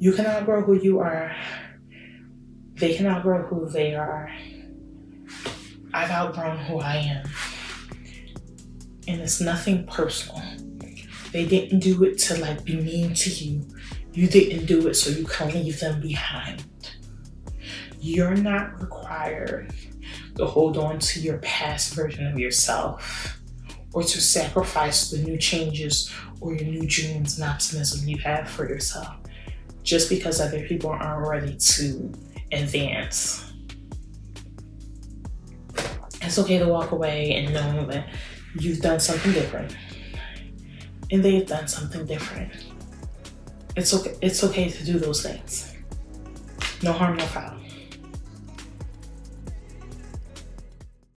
You can outgrow who you are. They can outgrow who they are. I've outgrown who I am. And it's nothing personal. They didn't do it to like be mean to you. You didn't do it so you can leave them behind. You're not required to hold on to your past version of yourself or to sacrifice the new changes or your new dreams and optimism you have for yourself just because other people aren't ready to advance. It's okay to walk away and know that you've done something different and they've done something different. It's okay, it's okay to do those things. No harm, no foul.